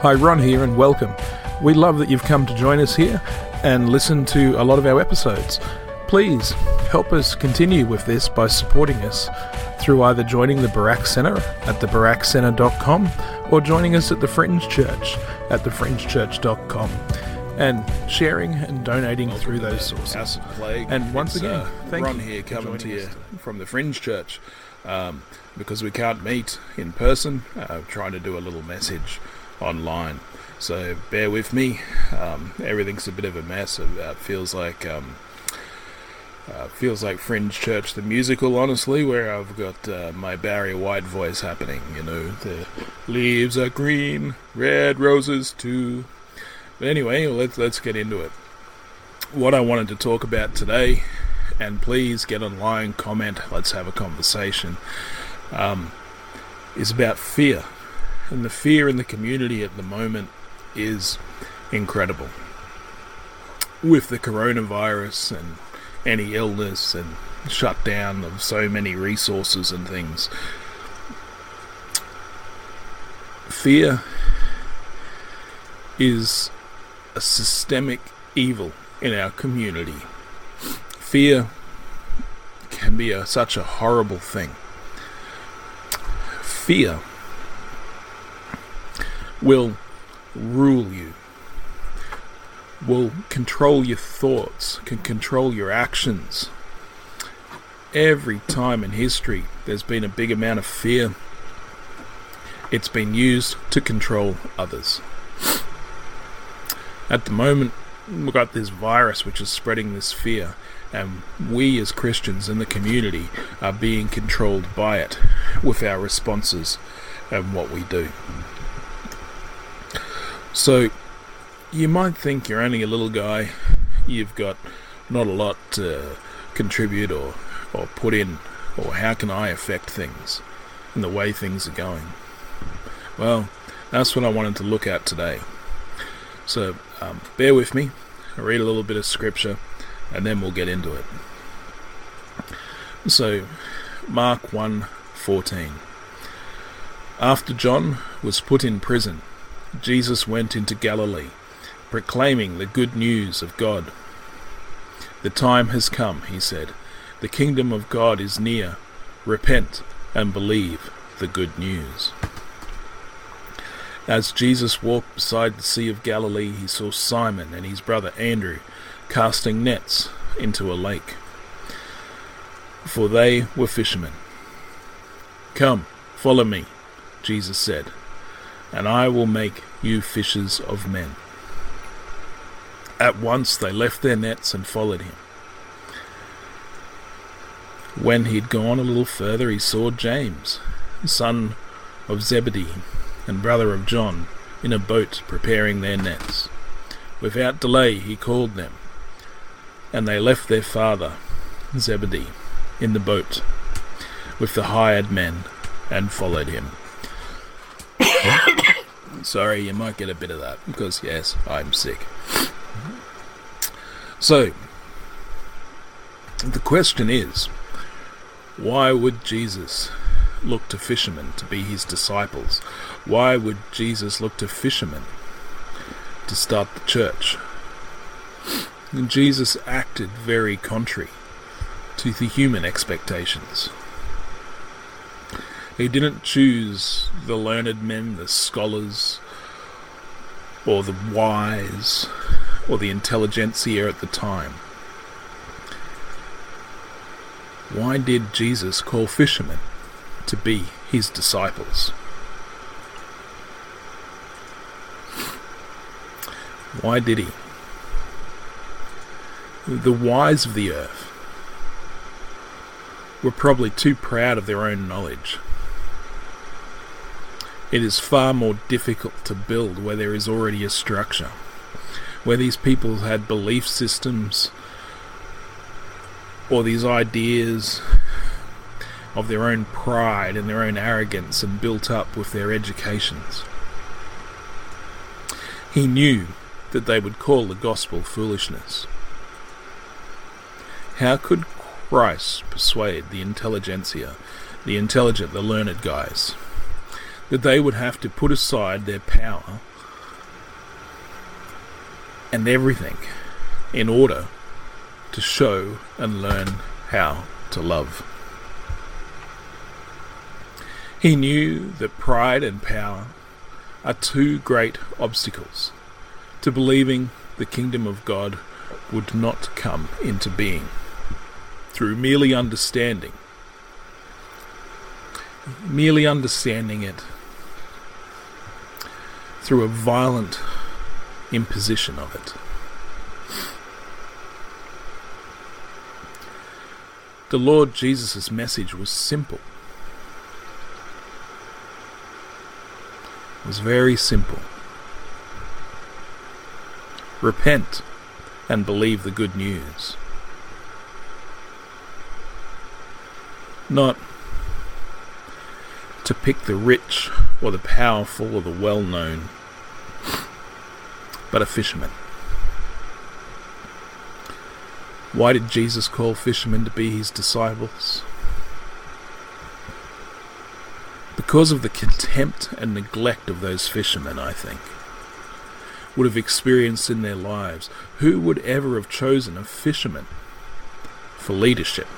Hi, Ron here, and welcome. We love that you've come to join us here and listen to a lot of our episodes. Please help us continue with this by supporting us through either joining the Barak Center at thebarakcenter.com or joining us at the Fringe Church at thefringechurch.com and sharing and donating through those sources. House of Plague. And once It's, again, uh, thank Ron you here coming to you from the Fringe Church um, because we can't meet in person. Uh, trying to do a little message online, so bear with me. Um, everything's a bit of a mess. It uh, feels like. Um, uh, feels like Fringe Church the musical, honestly, where I've got uh, my Barry White voice happening. You know, the leaves are green, red roses too. But anyway, let's let's get into it. What I wanted to talk about today, and please get online, comment, let's have a conversation, um, is about fear, and the fear in the community at the moment is incredible. With the coronavirus and any illness and shutdown of so many resources and things. Fear is a systemic evil in our community. Fear can be a, such a horrible thing. Fear will rule you will control your thoughts, can control your actions. Every time in history there's been a big amount of fear, it's been used to control others. At the moment, we've got this virus which is spreading this fear, and we as Christians in the community are being controlled by it with our responses and what we do. So, you might think you're only a little guy, you've got not a lot to contribute or, or put in, or how can I affect things and the way things are going. Well, that's what I wanted to look at today. So um, bear with me, I'll read a little bit of scripture, and then we'll get into it. So, Mark 1:14. After John was put in prison, Jesus went into Galilee proclaiming the good news of God. The time has come, he said. The kingdom of God is near. Repent and believe the good news. As Jesus walked beside the Sea of Galilee, he saw Simon and his brother Andrew casting nets into a lake, for they were fishermen. Come, follow me, Jesus said, and I will make you fishers of men. At once they left their nets and followed him. When he had gone a little further, he saw James, son of Zebedee and brother of John, in a boat preparing their nets. Without delay he called them, and they left their father, Zebedee, in the boat with the hired men and followed him. Sorry, you might get a bit of that because, yes, I'm sick. So, the question is why would Jesus look to fishermen to be his disciples? Why would Jesus look to fishermen to start the church? And Jesus acted very contrary to the human expectations. He didn't choose the learned men, the scholars, or the wise, or the intelligentsia at the time. Why did Jesus call fishermen to be his disciples? Why did he? The wise of the earth were probably too proud of their own knowledge. It is far more difficult to build where there is already a structure, where these people had belief systems or these ideas of their own pride and their own arrogance and built up with their educations. He knew that they would call the gospel foolishness. How could Christ persuade the intelligentsia, the intelligent, the learned guys, that they would have to put aside their power and everything in order to show and learn how to love. He knew that pride and power are two great obstacles to believing the kingdom of God would not come into being through merely understanding. Merely understanding it through a violent imposition of it. The Lord Jesus' message was simple. It was very simple. Repent and believe the good news. Not to pick the rich or the powerful or the well known, but a fisherman. Why did Jesus call fishermen to be his disciples? Because of the contempt and neglect of those fishermen, I think, would have experienced in their lives. Who would ever have chosen a fisherman for leadership?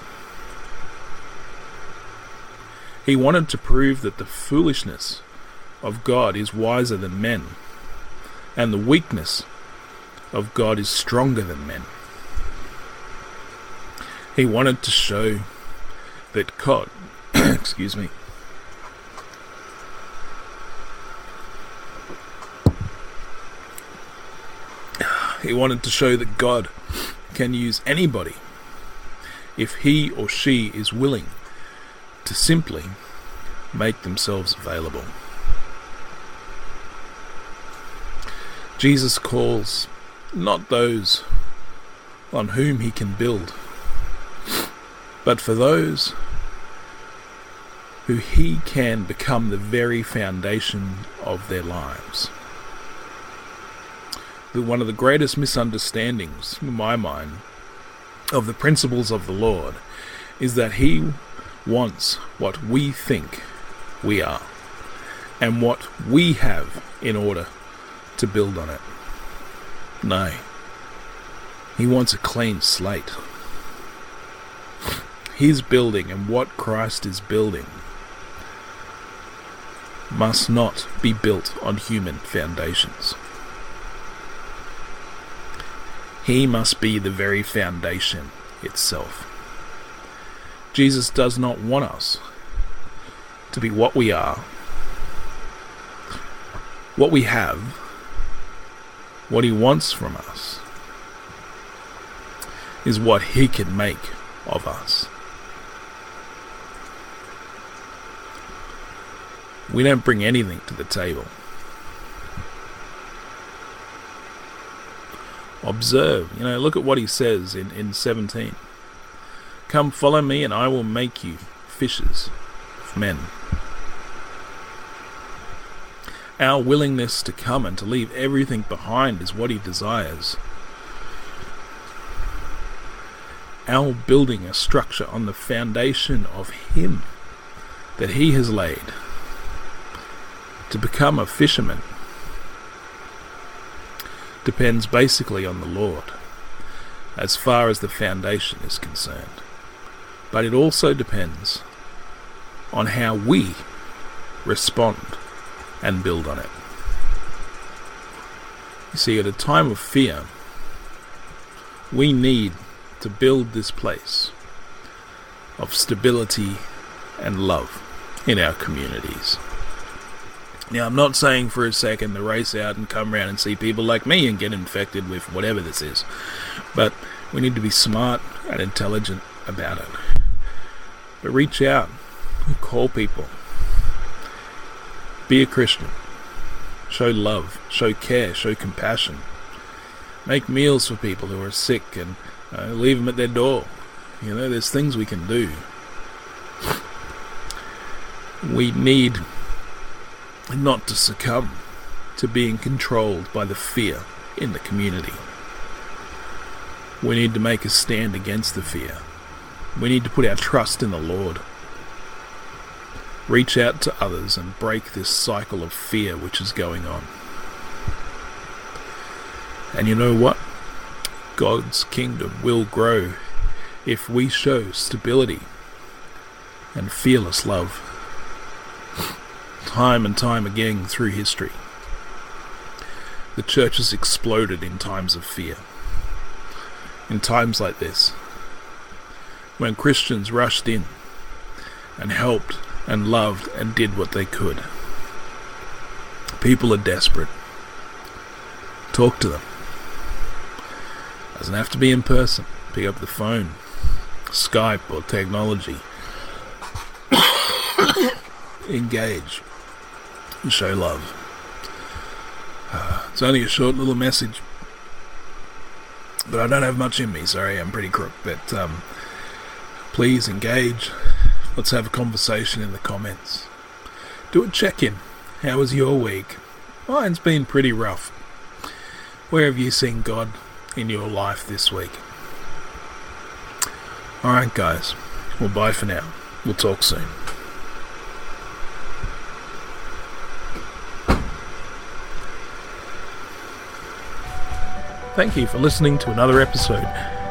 He wanted to prove that the foolishness of God is wiser than men, and the weakness of God is stronger than men. He wanted to show that God, excuse me, he wanted to show that God can use anybody if he or she is willing to simply make themselves available. Jesus calls not those on whom he can build but for those who he can become the very foundation of their lives. One of the greatest misunderstandings, in my mind, of the principles of the Lord is that he wants what we think we are and what we have in order to build on it. No. He wants a clean slate his building and what Christ is building must not be built on human foundations. He must be the very foundation itself. Jesus does not want us to be what we are, what we have, what he wants from us is what he can make of us. We don't bring anything to the table. Observe, you know, look at what he says in, in 17. Come follow me, and I will make you fishers of men. Our willingness to come and to leave everything behind is what he desires. Our building a structure on the foundation of him that he has laid to become a fisherman depends basically on the Lord, as far as the foundation is concerned. But it also depends on how we respond and build on it. You see, at a time of fear, we need to build this place of stability and love in our communities. Now, I'm not saying for a second to race out and come around and see people like me and get infected with whatever this is. But we need to be smart and intelligent about it. But reach out, call people, be a Christian, show love, show care, show compassion. Make meals for people who are sick and uh, leave them at their door. You know, there's things we can do. We need not to succumb to being controlled by the fear in the community. We need to make a stand against the fear. We need to put our trust in the Lord. Reach out to others and break this cycle of fear which is going on. And you know what? God's kingdom will grow if we show stability and fearless love. Time and time again through history, the church has exploded in times of fear. In times like this, when Christians rushed in and helped and loved and did what they could. People are desperate. Talk to them. Doesn't have to be in person. Pick up the phone, Skype, or technology. Engage and show love. It's only a short little message, but I don't have much in me. Sorry, I'm pretty crook. But um, please engage. Let's have a conversation in the comments. Do a check in. How was your week? Mine's been pretty rough. Where have you seen God in your life this week? Alright, guys. Well, bye for now. We'll talk soon. Thank you for listening to another episode.